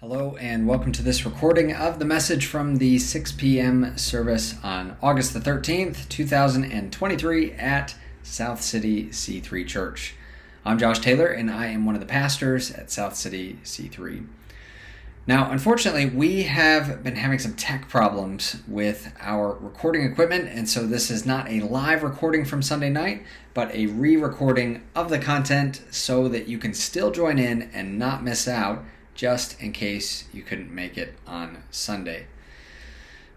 Hello, and welcome to this recording of the message from the 6 p.m. service on August the 13th, 2023, at South City C3 Church. I'm Josh Taylor, and I am one of the pastors at South City C3. Now, unfortunately, we have been having some tech problems with our recording equipment, and so this is not a live recording from Sunday night, but a re recording of the content so that you can still join in and not miss out just in case you couldn't make it on Sunday.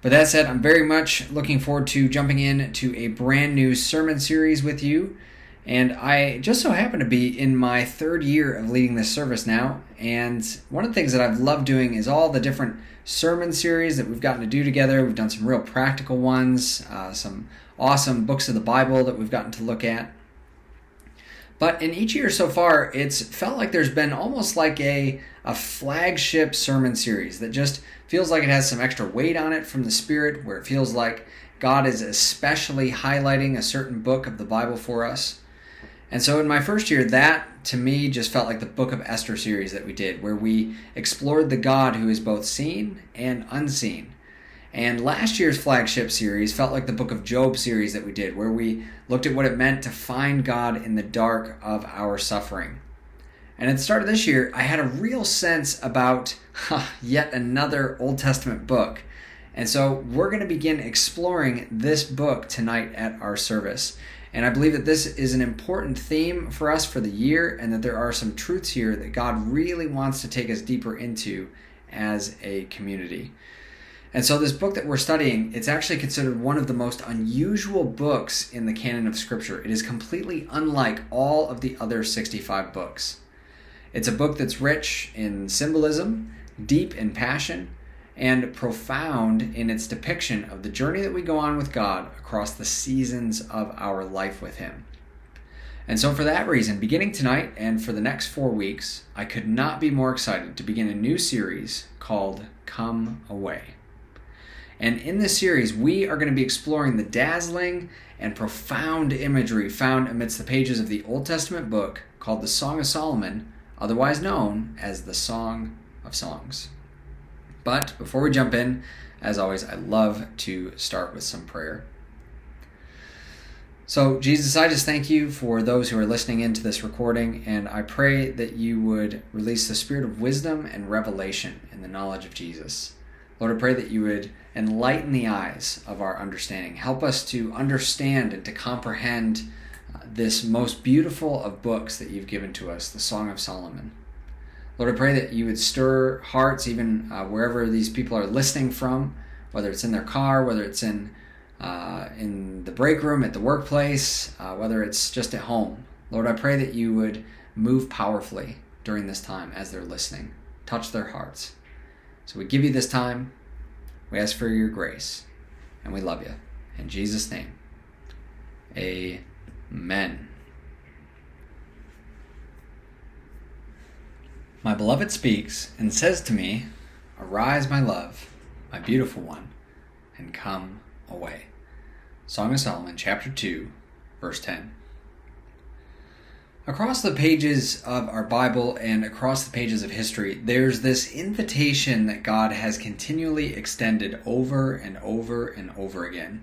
But that said, I'm very much looking forward to jumping in to a brand new sermon series with you. And I just so happen to be in my third year of leading this service now. And one of the things that I've loved doing is all the different sermon series that we've gotten to do together. We've done some real practical ones, uh, some awesome books of the Bible that we've gotten to look at. But in each year so far, it's felt like there's been almost like a, a flagship sermon series that just feels like it has some extra weight on it from the Spirit, where it feels like God is especially highlighting a certain book of the Bible for us. And so in my first year, that to me just felt like the Book of Esther series that we did, where we explored the God who is both seen and unseen. And last year's flagship series felt like the Book of Job series that we did, where we looked at what it meant to find God in the dark of our suffering. And at the start of this year, I had a real sense about huh, yet another Old Testament book. And so we're going to begin exploring this book tonight at our service. And I believe that this is an important theme for us for the year, and that there are some truths here that God really wants to take us deeper into as a community. And so, this book that we're studying, it's actually considered one of the most unusual books in the canon of Scripture. It is completely unlike all of the other 65 books. It's a book that's rich in symbolism, deep in passion, and profound in its depiction of the journey that we go on with God across the seasons of our life with Him. And so, for that reason, beginning tonight and for the next four weeks, I could not be more excited to begin a new series called Come Away. And in this series, we are going to be exploring the dazzling and profound imagery found amidst the pages of the Old Testament book called the Song of Solomon, otherwise known as the Song of Songs. But before we jump in, as always, I love to start with some prayer. So, Jesus, I just thank you for those who are listening into this recording, and I pray that you would release the spirit of wisdom and revelation in the knowledge of Jesus. Lord, I pray that you would enlighten the eyes of our understanding. Help us to understand and to comprehend uh, this most beautiful of books that you've given to us, the Song of Solomon. Lord, I pray that you would stir hearts even uh, wherever these people are listening from, whether it's in their car, whether it's in uh, in the break room at the workplace, uh, whether it's just at home. Lord, I pray that you would move powerfully during this time as they're listening. Touch their hearts. So we give you this time. We ask for your grace. And we love you. In Jesus' name, amen. My beloved speaks and says to me, Arise, my love, my beautiful one, and come away. Song of Solomon, chapter 2, verse 10. Across the pages of our Bible and across the pages of history, there's this invitation that God has continually extended over and over and over again.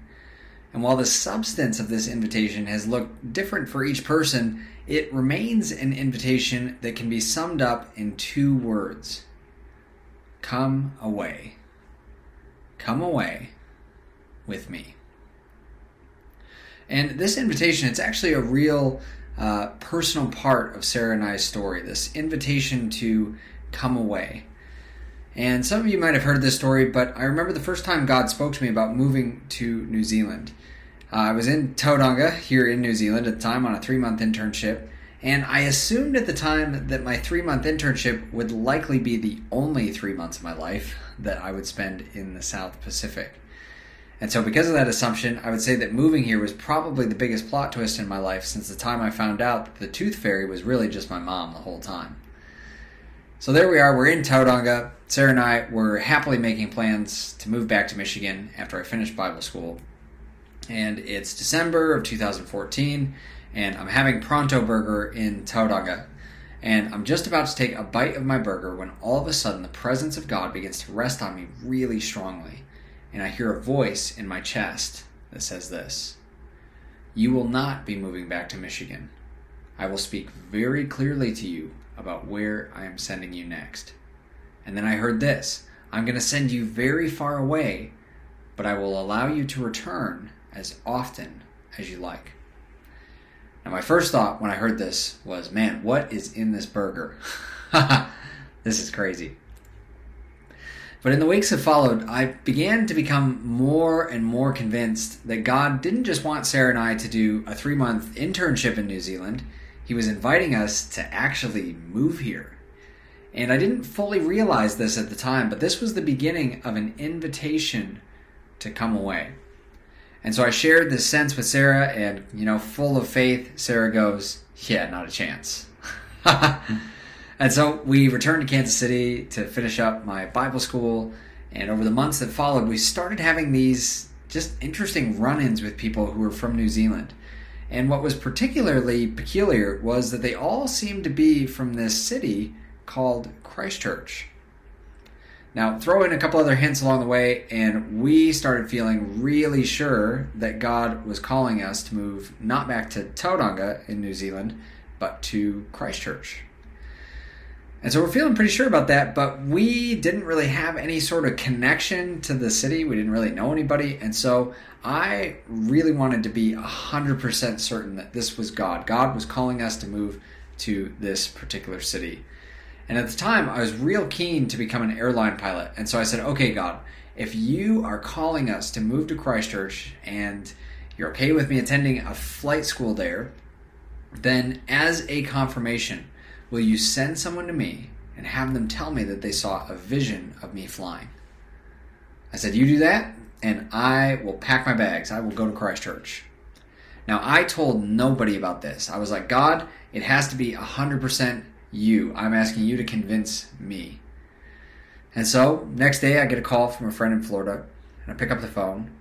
And while the substance of this invitation has looked different for each person, it remains an invitation that can be summed up in two words Come away. Come away with me. And this invitation, it's actually a real uh, personal part of Sarah and I's story this invitation to come away. And some of you might have heard this story, but I remember the first time God spoke to me about moving to New Zealand. Uh, I was in Tauranga here in New Zealand at the time on a three month internship, and I assumed at the time that my three month internship would likely be the only three months of my life that I would spend in the South Pacific. And so, because of that assumption, I would say that moving here was probably the biggest plot twist in my life since the time I found out that the tooth fairy was really just my mom the whole time. So there we are, we're in Tauranga. Sarah and I were happily making plans to move back to Michigan after I finished Bible school. And it's December of 2014, and I'm having Pronto Burger in Tauranga. And I'm just about to take a bite of my burger when all of a sudden the presence of God begins to rest on me really strongly. And I hear a voice in my chest that says this You will not be moving back to Michigan. I will speak very clearly to you about where I am sending you next. And then I heard this I'm going to send you very far away, but I will allow you to return as often as you like. Now, my first thought when I heard this was, man, what is in this burger? this is crazy. But in the weeks that followed, I began to become more and more convinced that God didn't just want Sarah and I to do a three month internship in New Zealand, He was inviting us to actually move here. And I didn't fully realize this at the time, but this was the beginning of an invitation to come away. And so I shared this sense with Sarah, and, you know, full of faith, Sarah goes, Yeah, not a chance. and so we returned to Kansas City to finish up my Bible school. And over the months that followed, we started having these just interesting run ins with people who were from New Zealand. And what was particularly peculiar was that they all seemed to be from this city called Christchurch. Now, throw in a couple other hints along the way, and we started feeling really sure that God was calling us to move not back to Tauranga in New Zealand, but to Christchurch. And so we're feeling pretty sure about that, but we didn't really have any sort of connection to the city. We didn't really know anybody. And so I really wanted to be 100% certain that this was God. God was calling us to move to this particular city. And at the time, I was real keen to become an airline pilot. And so I said, okay, God, if you are calling us to move to Christchurch and you're okay with me attending a flight school there, then as a confirmation, will you send someone to me and have them tell me that they saw a vision of me flying? I said, You do that, and I will pack my bags. I will go to Christchurch. Now, I told nobody about this. I was like, God, it has to be 100% you. I'm asking you to convince me. And so, next day, I get a call from a friend in Florida, and I pick up the phone,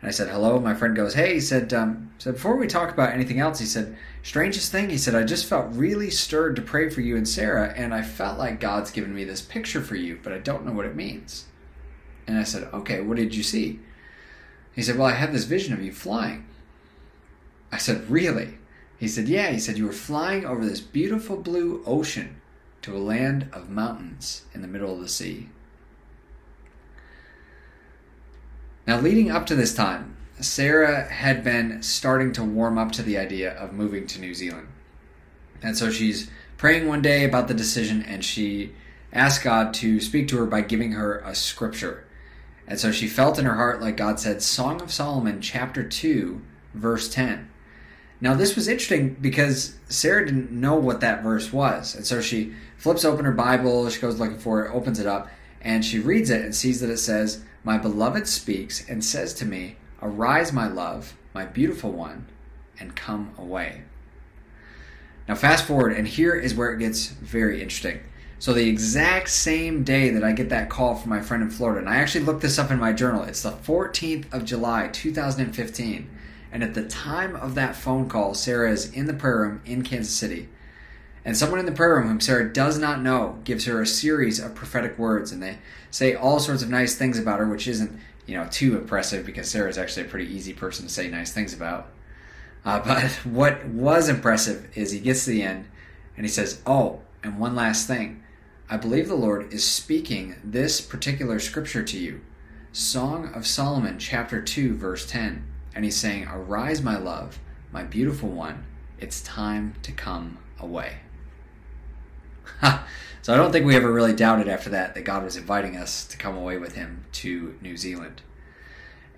and I said, "Hello." My friend goes, "Hey," he said. Um, said before we talk about anything else, he said, "Strangest thing," he said, "I just felt really stirred to pray for you and Sarah, and I felt like God's given me this picture for you, but I don't know what it means." And I said, "Okay, what did you see?" He said, "Well, I had this vision of you flying." I said, "Really?" He said, Yeah, he said, you were flying over this beautiful blue ocean to a land of mountains in the middle of the sea. Now, leading up to this time, Sarah had been starting to warm up to the idea of moving to New Zealand. And so she's praying one day about the decision and she asked God to speak to her by giving her a scripture. And so she felt in her heart, like God said, Song of Solomon, chapter 2, verse 10. Now, this was interesting because Sarah didn't know what that verse was. And so she flips open her Bible, she goes looking for it, opens it up, and she reads it and sees that it says, My beloved speaks and says to me, Arise, my love, my beautiful one, and come away. Now, fast forward, and here is where it gets very interesting. So, the exact same day that I get that call from my friend in Florida, and I actually looked this up in my journal, it's the 14th of July, 2015. And at the time of that phone call, Sarah is in the prayer room in Kansas City. And someone in the prayer room whom Sarah does not know gives her a series of prophetic words, and they say all sorts of nice things about her, which isn't, you know, too impressive because Sarah is actually a pretty easy person to say nice things about. Uh, but what was impressive is he gets to the end and he says, Oh, and one last thing. I believe the Lord is speaking this particular scripture to you Song of Solomon, chapter 2, verse 10 and he's saying, Arise, my love, my beautiful one, it's time to come away. so I don't think we ever really doubted after that that God was inviting us to come away with him to New Zealand.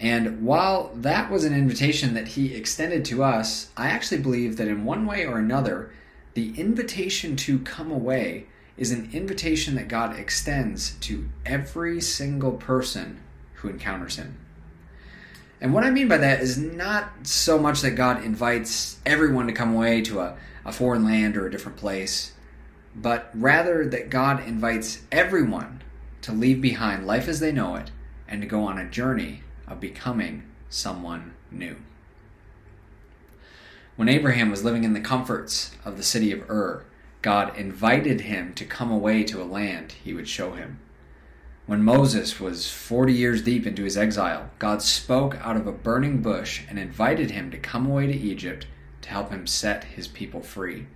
And while that was an invitation that he extended to us, I actually believe that in one way or another, the invitation to come away is an invitation that God extends to every single person who encounters him. And what I mean by that is not so much that God invites everyone to come away to a, a foreign land or a different place, but rather that God invites everyone to leave behind life as they know it and to go on a journey of becoming someone new. When Abraham was living in the comforts of the city of Ur, God invited him to come away to a land he would show him. When Moses was 40 years deep into his exile, God spoke out of a burning bush and invited him to come away to Egypt to help him set his people free.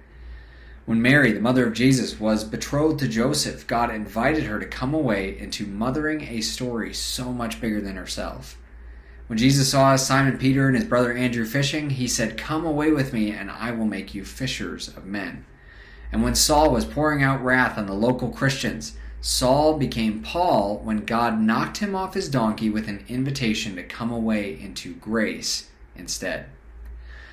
When Mary, the mother of Jesus, was betrothed to Joseph, God invited her to come away into mothering a story so much bigger than herself. When Jesus saw Simon Peter and his brother Andrew fishing, he said, Come away with me, and I will make you fishers of men. And when Saul was pouring out wrath on the local Christians, Saul became Paul when God knocked him off his donkey with an invitation to come away into grace instead.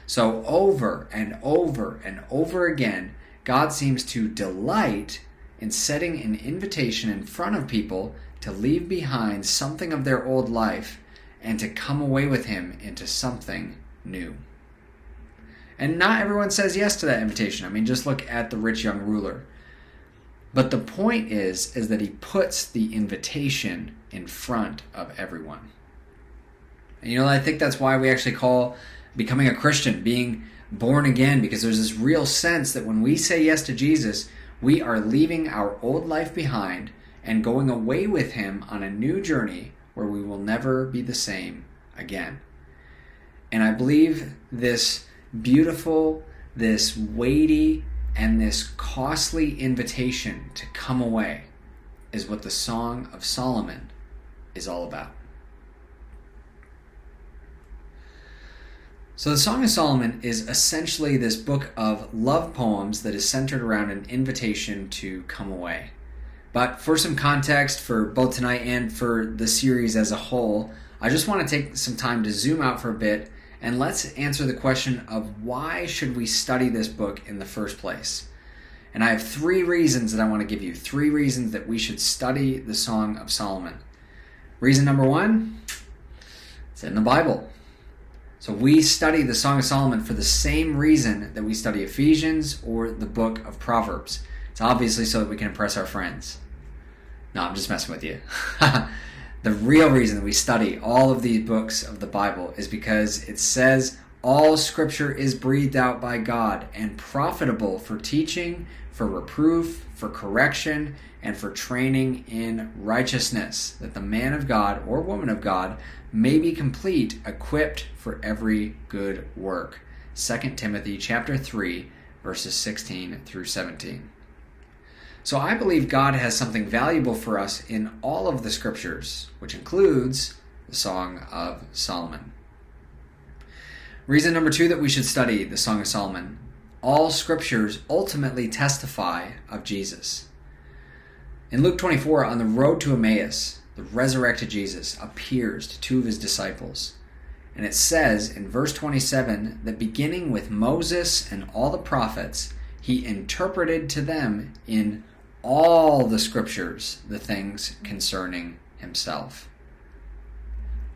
So, over and over and over again, God seems to delight in setting an invitation in front of people to leave behind something of their old life and to come away with Him into something new. And not everyone says yes to that invitation. I mean, just look at the rich young ruler. But the point is is that he puts the invitation in front of everyone. And you know, I think that's why we actually call becoming a Christian, being born again, because there's this real sense that when we say yes to Jesus, we are leaving our old life behind and going away with him on a new journey where we will never be the same again. And I believe this beautiful, this weighty, and this costly invitation to come away is what the Song of Solomon is all about. So, the Song of Solomon is essentially this book of love poems that is centered around an invitation to come away. But for some context for both tonight and for the series as a whole, I just want to take some time to zoom out for a bit and let's answer the question of why should we study this book in the first place? And I have three reasons that I want to give you. Three reasons that we should study the Song of Solomon. Reason number one it's in the Bible. So we study the Song of Solomon for the same reason that we study Ephesians or the book of Proverbs. It's obviously so that we can impress our friends. No, I'm just messing with you. the real reason that we study all of these books of the Bible is because it says all scripture is breathed out by God and profitable for teaching, for reproof, for correction, and for training in righteousness, that the man of God or woman of God may be complete, equipped for every good work. 2 Timothy chapter 3 verses 16 through 17. So I believe God has something valuable for us in all of the scriptures, which includes the Song of Solomon. Reason number 2 that we should study the Song of Solomon all scriptures ultimately testify of Jesus. In Luke 24, on the road to Emmaus, the resurrected Jesus appears to two of his disciples. And it says in verse 27 that beginning with Moses and all the prophets, he interpreted to them in all the scriptures the things concerning himself.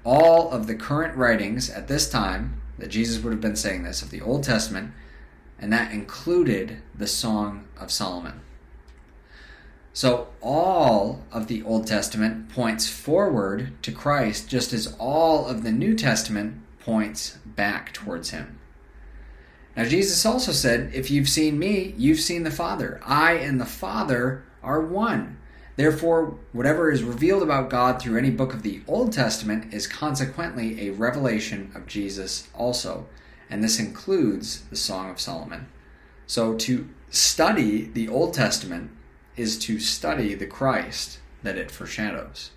All of the current writings at this time that Jesus would have been saying this of the Old Testament and that included the Song of Solomon. So, all of the Old Testament points forward to Christ, just as all of the New Testament points back towards Him. Now, Jesus also said, If you've seen me, you've seen the Father. I and the Father are one. Therefore, whatever is revealed about God through any book of the Old Testament is consequently a revelation of Jesus also and this includes the Song of Solomon. So to study the Old Testament is to study the Christ that it foreshadows.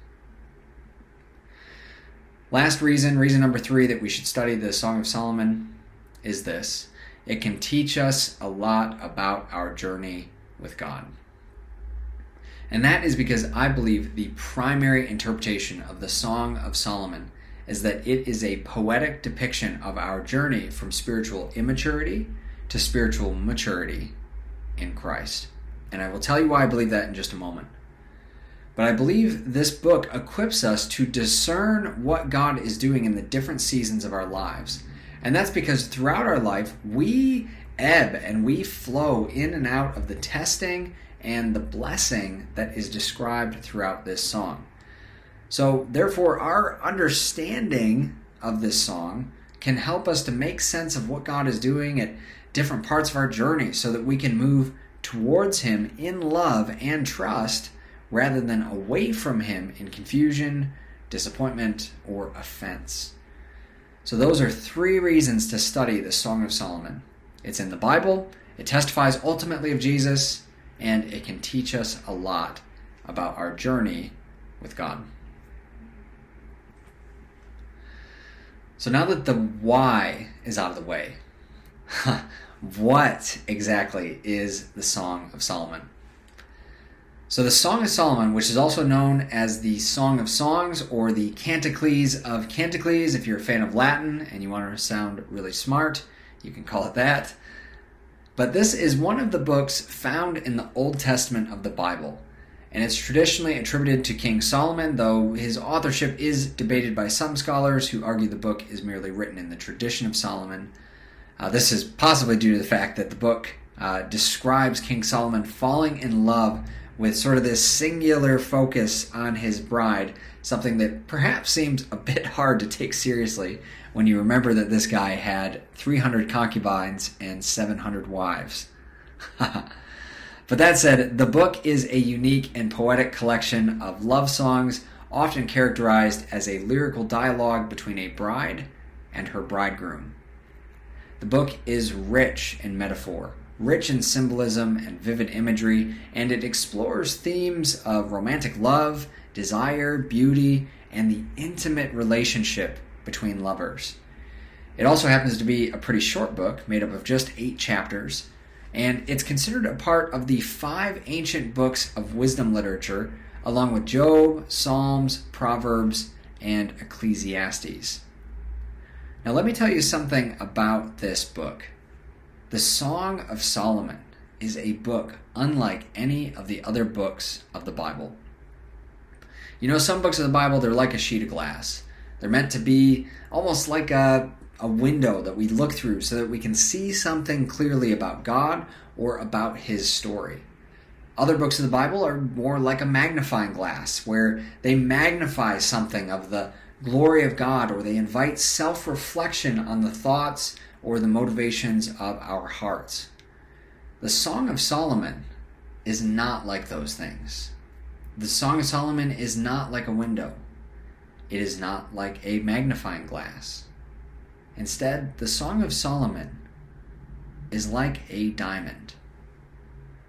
Last reason, reason number three that we should study the Song of Solomon is this it can teach us a lot about our journey with God. And that is because I believe the primary interpretation of the Song of Solomon is that it is a poetic depiction of our journey from spiritual immaturity to spiritual maturity in Christ. And I will tell you why I believe that in just a moment. But I believe this book equips us to discern what God is doing in the different seasons of our lives. And that's because throughout our life, we ebb and we flow in and out of the testing and the blessing that is described throughout this song. So, therefore, our understanding of this song can help us to make sense of what God is doing at different parts of our journey so that we can move towards Him in love and trust rather than away from Him in confusion, disappointment, or offense. So, those are three reasons to study the Song of Solomon. It's in the Bible, it testifies ultimately of Jesus, and it can teach us a lot about our journey with God. So now that the why is out of the way, what exactly is the Song of Solomon? So, the Song of Solomon, which is also known as the Song of Songs or the Canticles of Canticles, if you're a fan of Latin and you want to sound really smart, you can call it that. But this is one of the books found in the Old Testament of the Bible and it's traditionally attributed to King Solomon, though his authorship is debated by some scholars who argue the book is merely written in the tradition of Solomon. Uh, this is possibly due to the fact that the book uh, describes King Solomon falling in love with sort of this singular focus on his bride, something that perhaps seems a bit hard to take seriously when you remember that this guy had 300 concubines and 700 wives. But that said, the book is a unique and poetic collection of love songs, often characterized as a lyrical dialogue between a bride and her bridegroom. The book is rich in metaphor, rich in symbolism and vivid imagery, and it explores themes of romantic love, desire, beauty, and the intimate relationship between lovers. It also happens to be a pretty short book, made up of just eight chapters, and it's considered a part of the five ancient books of wisdom literature, along with Job, Psalms, Proverbs, and Ecclesiastes. Now, let me tell you something about this book. The Song of Solomon is a book unlike any of the other books of the Bible. You know, some books of the Bible, they're like a sheet of glass. They're meant to be almost like a a window that we look through so that we can see something clearly about God or about His story. Other books of the Bible are more like a magnifying glass, where they magnify something of the glory of God or they invite self reflection on the thoughts or the motivations of our hearts. The Song of Solomon is not like those things. The Song of Solomon is not like a window, it is not like a magnifying glass. Instead, the Song of Solomon is like a diamond.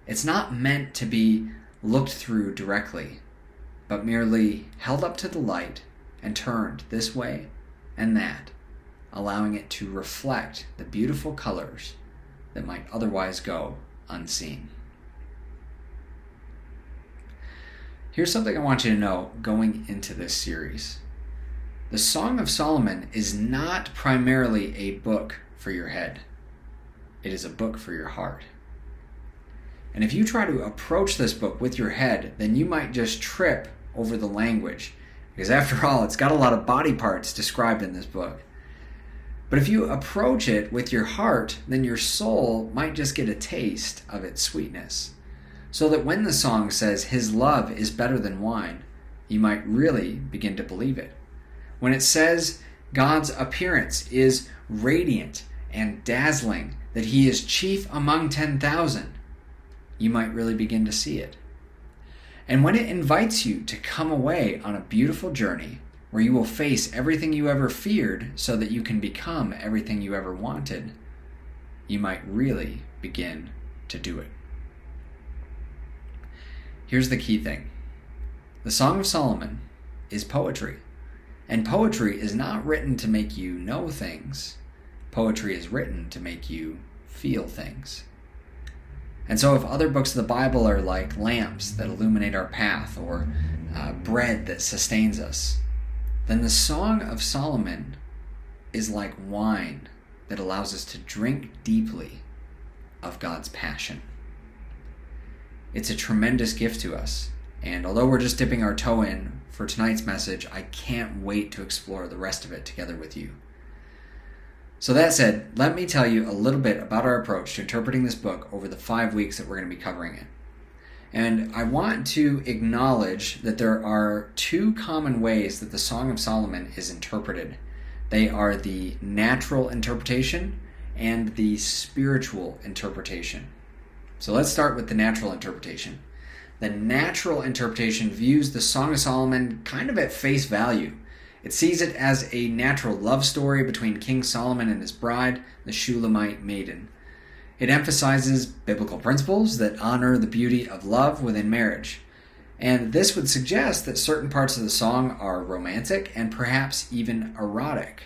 It's not meant to be looked through directly, but merely held up to the light and turned this way and that, allowing it to reflect the beautiful colors that might otherwise go unseen. Here's something I want you to know going into this series. The Song of Solomon is not primarily a book for your head, it is a book for your heart. And if you try to approach this book with your head, then you might just trip over the language, because after all, it's got a lot of body parts described in this book. But if you approach it with your heart, then your soul might just get a taste of its sweetness. So that when the song says, His love is better than wine, you might really begin to believe it when it says God's appearance is radiant and dazzling, that he is chief among 10,000, you might really begin to see it. And when it invites you to come away on a beautiful journey where you will face everything you ever feared so that you can become everything you ever wanted, you might really begin to do it. Here's the key thing the Song of Solomon is poetry. And poetry is not written to make you know things, poetry is written to make you feel things. And so, if other books of the Bible are like lamps that illuminate our path or uh, bread that sustains us, then the Song of Solomon is like wine that allows us to drink deeply of God's passion. It's a tremendous gift to us. And although we're just dipping our toe in for tonight's message, I can't wait to explore the rest of it together with you. So, that said, let me tell you a little bit about our approach to interpreting this book over the five weeks that we're going to be covering it. And I want to acknowledge that there are two common ways that the Song of Solomon is interpreted they are the natural interpretation and the spiritual interpretation. So let's start with the natural interpretation. The natural interpretation views the Song of Solomon kind of at face value. It sees it as a natural love story between King Solomon and his bride, the Shulamite maiden. It emphasizes biblical principles that honor the beauty of love within marriage. And this would suggest that certain parts of the song are romantic and perhaps even erotic.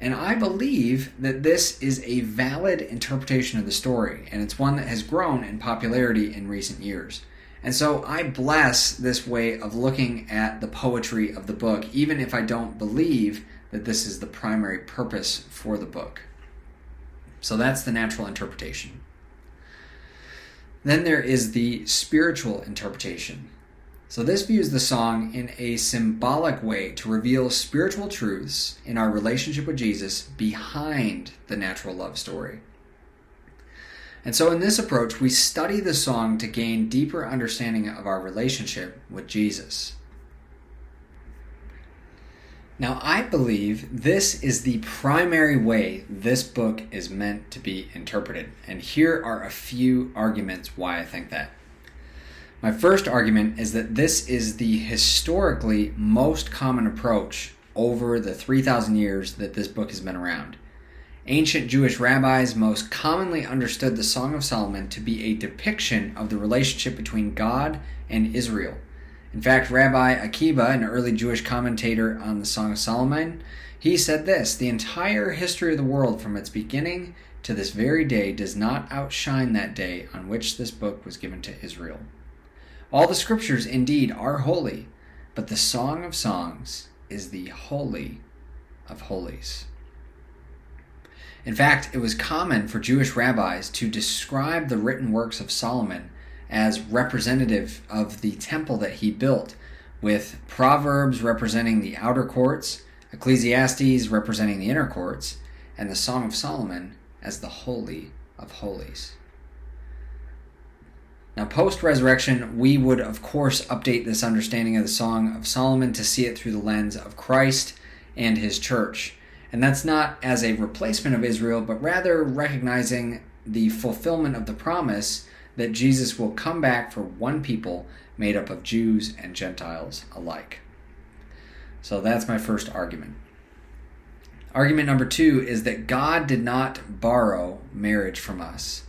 And I believe that this is a valid interpretation of the story, and it's one that has grown in popularity in recent years. And so I bless this way of looking at the poetry of the book, even if I don't believe that this is the primary purpose for the book. So that's the natural interpretation. Then there is the spiritual interpretation. So, this views the song in a symbolic way to reveal spiritual truths in our relationship with Jesus behind the natural love story. And so, in this approach, we study the song to gain deeper understanding of our relationship with Jesus. Now, I believe this is the primary way this book is meant to be interpreted. And here are a few arguments why I think that. My first argument is that this is the historically most common approach over the 3,000 years that this book has been around. Ancient Jewish rabbis most commonly understood the Song of Solomon to be a depiction of the relationship between God and Israel. In fact, Rabbi Akiba, an early Jewish commentator on the Song of Solomon, he said this The entire history of the world from its beginning to this very day does not outshine that day on which this book was given to Israel. All the scriptures indeed are holy, but the Song of Songs is the holy of holies. In fact, it was common for Jewish rabbis to describe the written works of Solomon as representative of the temple that he built, with Proverbs representing the outer courts, Ecclesiastes representing the inner courts, and the Song of Solomon as the Holy of Holies. Now, post resurrection, we would, of course, update this understanding of the Song of Solomon to see it through the lens of Christ and his church. And that's not as a replacement of Israel, but rather recognizing the fulfillment of the promise that Jesus will come back for one people made up of Jews and Gentiles alike. So that's my first argument. Argument number two is that God did not borrow marriage from us.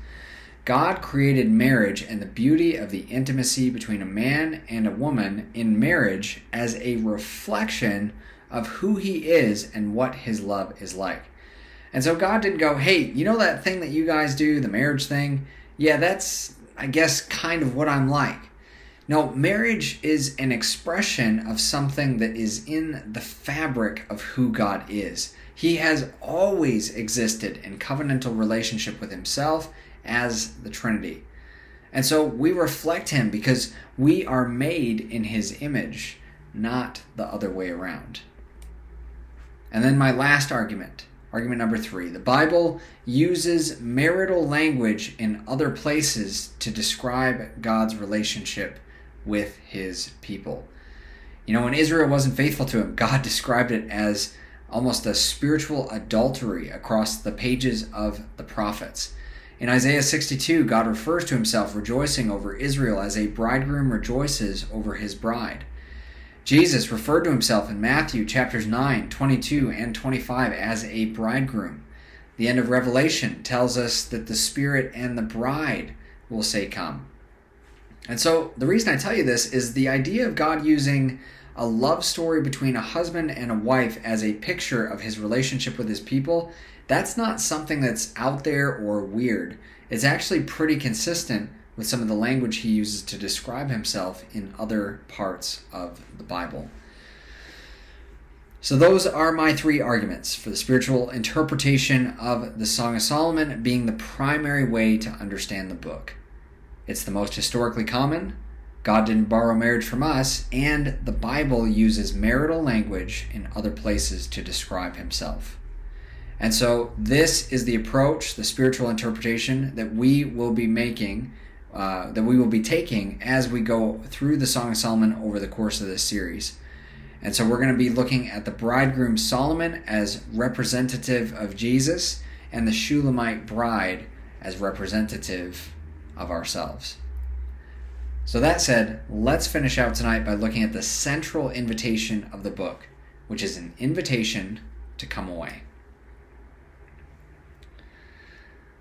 God created marriage and the beauty of the intimacy between a man and a woman in marriage as a reflection of who he is and what his love is like. And so God didn't go, hey, you know that thing that you guys do, the marriage thing? Yeah, that's, I guess, kind of what I'm like. No, marriage is an expression of something that is in the fabric of who God is. He has always existed in covenantal relationship with himself as the Trinity. And so we reflect him because we are made in his image, not the other way around. And then my last argument, argument number three the Bible uses marital language in other places to describe God's relationship with his people. You know, when Israel wasn't faithful to him, God described it as almost a spiritual adultery across the pages of the prophets. In Isaiah 62, God refers to himself rejoicing over Israel as a bridegroom rejoices over his bride. Jesus referred to himself in Matthew chapters 9, 22, and 25 as a bridegroom. The end of Revelation tells us that the Spirit and the bride will say, Come. And so, the reason I tell you this is the idea of God using a love story between a husband and a wife as a picture of his relationship with his people that's not something that's out there or weird. It's actually pretty consistent with some of the language he uses to describe himself in other parts of the Bible. So, those are my three arguments for the spiritual interpretation of the Song of Solomon being the primary way to understand the book. It's the most historically common. God didn't borrow marriage from us, and the Bible uses marital language in other places to describe himself. And so, this is the approach, the spiritual interpretation that we will be making, uh, that we will be taking as we go through the Song of Solomon over the course of this series. And so, we're going to be looking at the bridegroom Solomon as representative of Jesus and the Shulamite bride as representative of ourselves. So, that said, let's finish out tonight by looking at the central invitation of the book, which is an invitation to come away.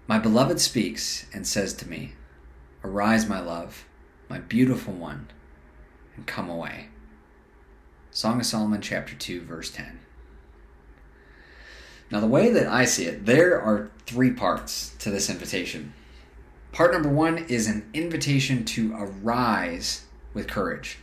My beloved speaks and says to me, Arise, my love, my beautiful one, and come away. Song of Solomon, chapter 2, verse 10. Now, the way that I see it, there are three parts to this invitation. Part number one is an invitation to arise with courage.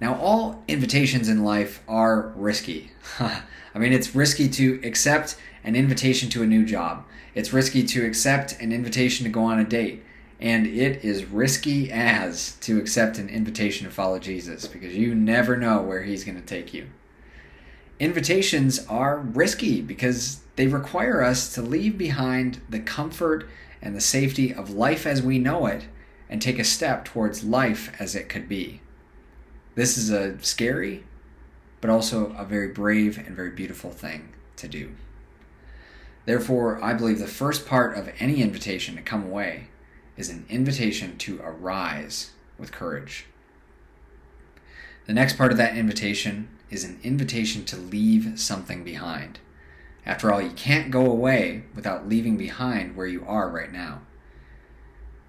Now, all invitations in life are risky. I mean, it's risky to accept an invitation to a new job, it's risky to accept an invitation to go on a date, and it is risky as to accept an invitation to follow Jesus because you never know where he's going to take you. Invitations are risky because they require us to leave behind the comfort and the safety of life as we know it and take a step towards life as it could be. This is a scary, but also a very brave and very beautiful thing to do. Therefore, I believe the first part of any invitation to come away is an invitation to arise with courage. The next part of that invitation is an invitation to leave something behind. After all, you can't go away without leaving behind where you are right now.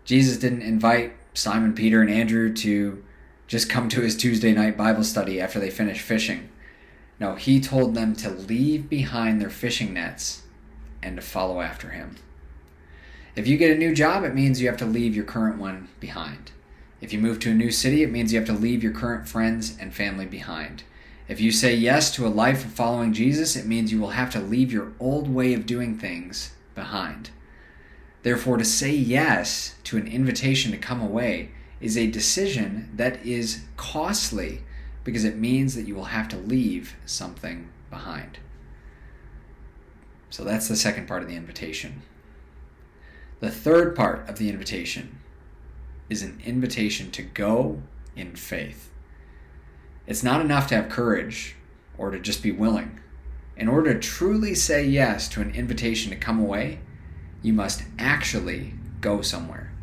Jesus didn't invite Simon, Peter, and Andrew to just come to his Tuesday night Bible study after they finished fishing. No, he told them to leave behind their fishing nets and to follow after him. If you get a new job, it means you have to leave your current one behind. If you move to a new city, it means you have to leave your current friends and family behind. If you say yes to a life of following Jesus, it means you will have to leave your old way of doing things behind. Therefore, to say yes to an invitation to come away is a decision that is costly because it means that you will have to leave something behind. So that's the second part of the invitation. The third part of the invitation is an invitation to go in faith. It's not enough to have courage or to just be willing. In order to truly say yes to an invitation to come away, you must actually go somewhere.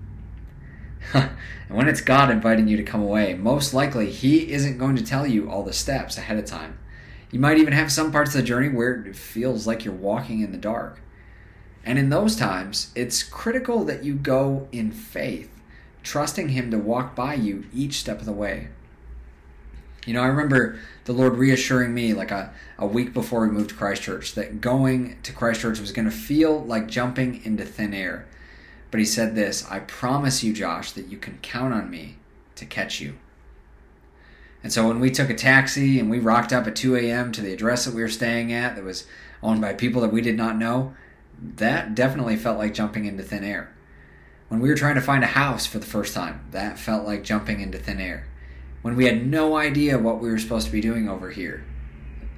and when it's God inviting you to come away, most likely He isn't going to tell you all the steps ahead of time. You might even have some parts of the journey where it feels like you're walking in the dark. And in those times, it's critical that you go in faith, trusting Him to walk by you each step of the way. You know, I remember the Lord reassuring me like a, a week before we moved to Christchurch that going to Christchurch was going to feel like jumping into thin air. But He said this I promise you, Josh, that you can count on me to catch you. And so when we took a taxi and we rocked up at 2 a.m. to the address that we were staying at that was owned by people that we did not know, that definitely felt like jumping into thin air. When we were trying to find a house for the first time, that felt like jumping into thin air. When we had no idea what we were supposed to be doing over here,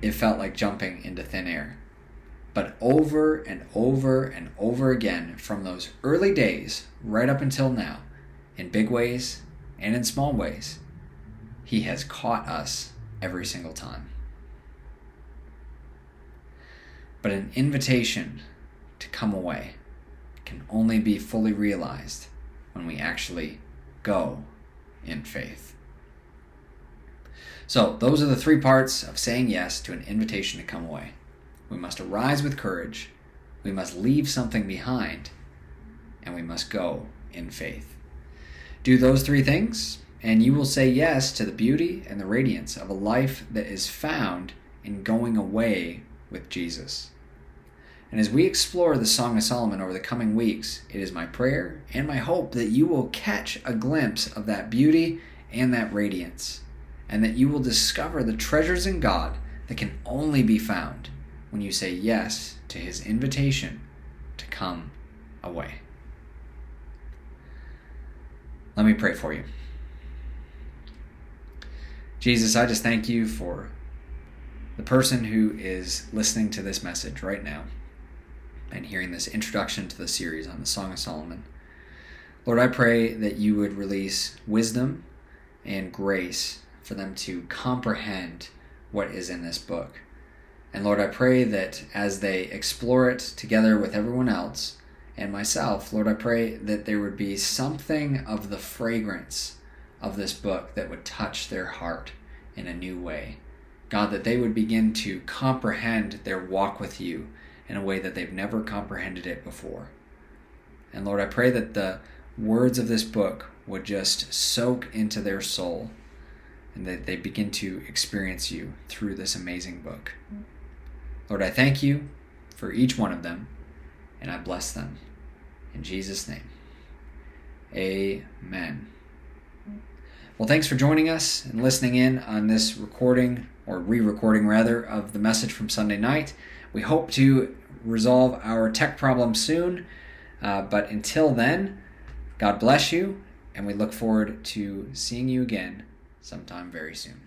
it felt like jumping into thin air. But over and over and over again, from those early days right up until now, in big ways and in small ways, He has caught us every single time. But an invitation to come away can only be fully realized when we actually go in faith. So, those are the three parts of saying yes to an invitation to come away. We must arise with courage, we must leave something behind, and we must go in faith. Do those three things, and you will say yes to the beauty and the radiance of a life that is found in going away with Jesus. And as we explore the Song of Solomon over the coming weeks, it is my prayer and my hope that you will catch a glimpse of that beauty and that radiance, and that you will discover the treasures in God that can only be found when you say yes to His invitation to come away. Let me pray for you. Jesus, I just thank you for the person who is listening to this message right now and hearing this introduction to the series on the Song of Solomon. Lord, I pray that you would release wisdom and grace for them to comprehend what is in this book. And Lord, I pray that as they explore it together with everyone else and myself, Lord, I pray that there would be something of the fragrance of this book that would touch their heart in a new way. God, that they would begin to comprehend their walk with you in a way that they've never comprehended it before. And Lord, I pray that the words of this book would just soak into their soul and that they begin to experience you through this amazing book. Lord, I thank you for each one of them and I bless them. In Jesus' name, amen. Well, thanks for joining us and listening in on this recording, or re recording rather, of the message from Sunday night. We hope to resolve our tech problem soon, uh, but until then, God bless you, and we look forward to seeing you again sometime very soon.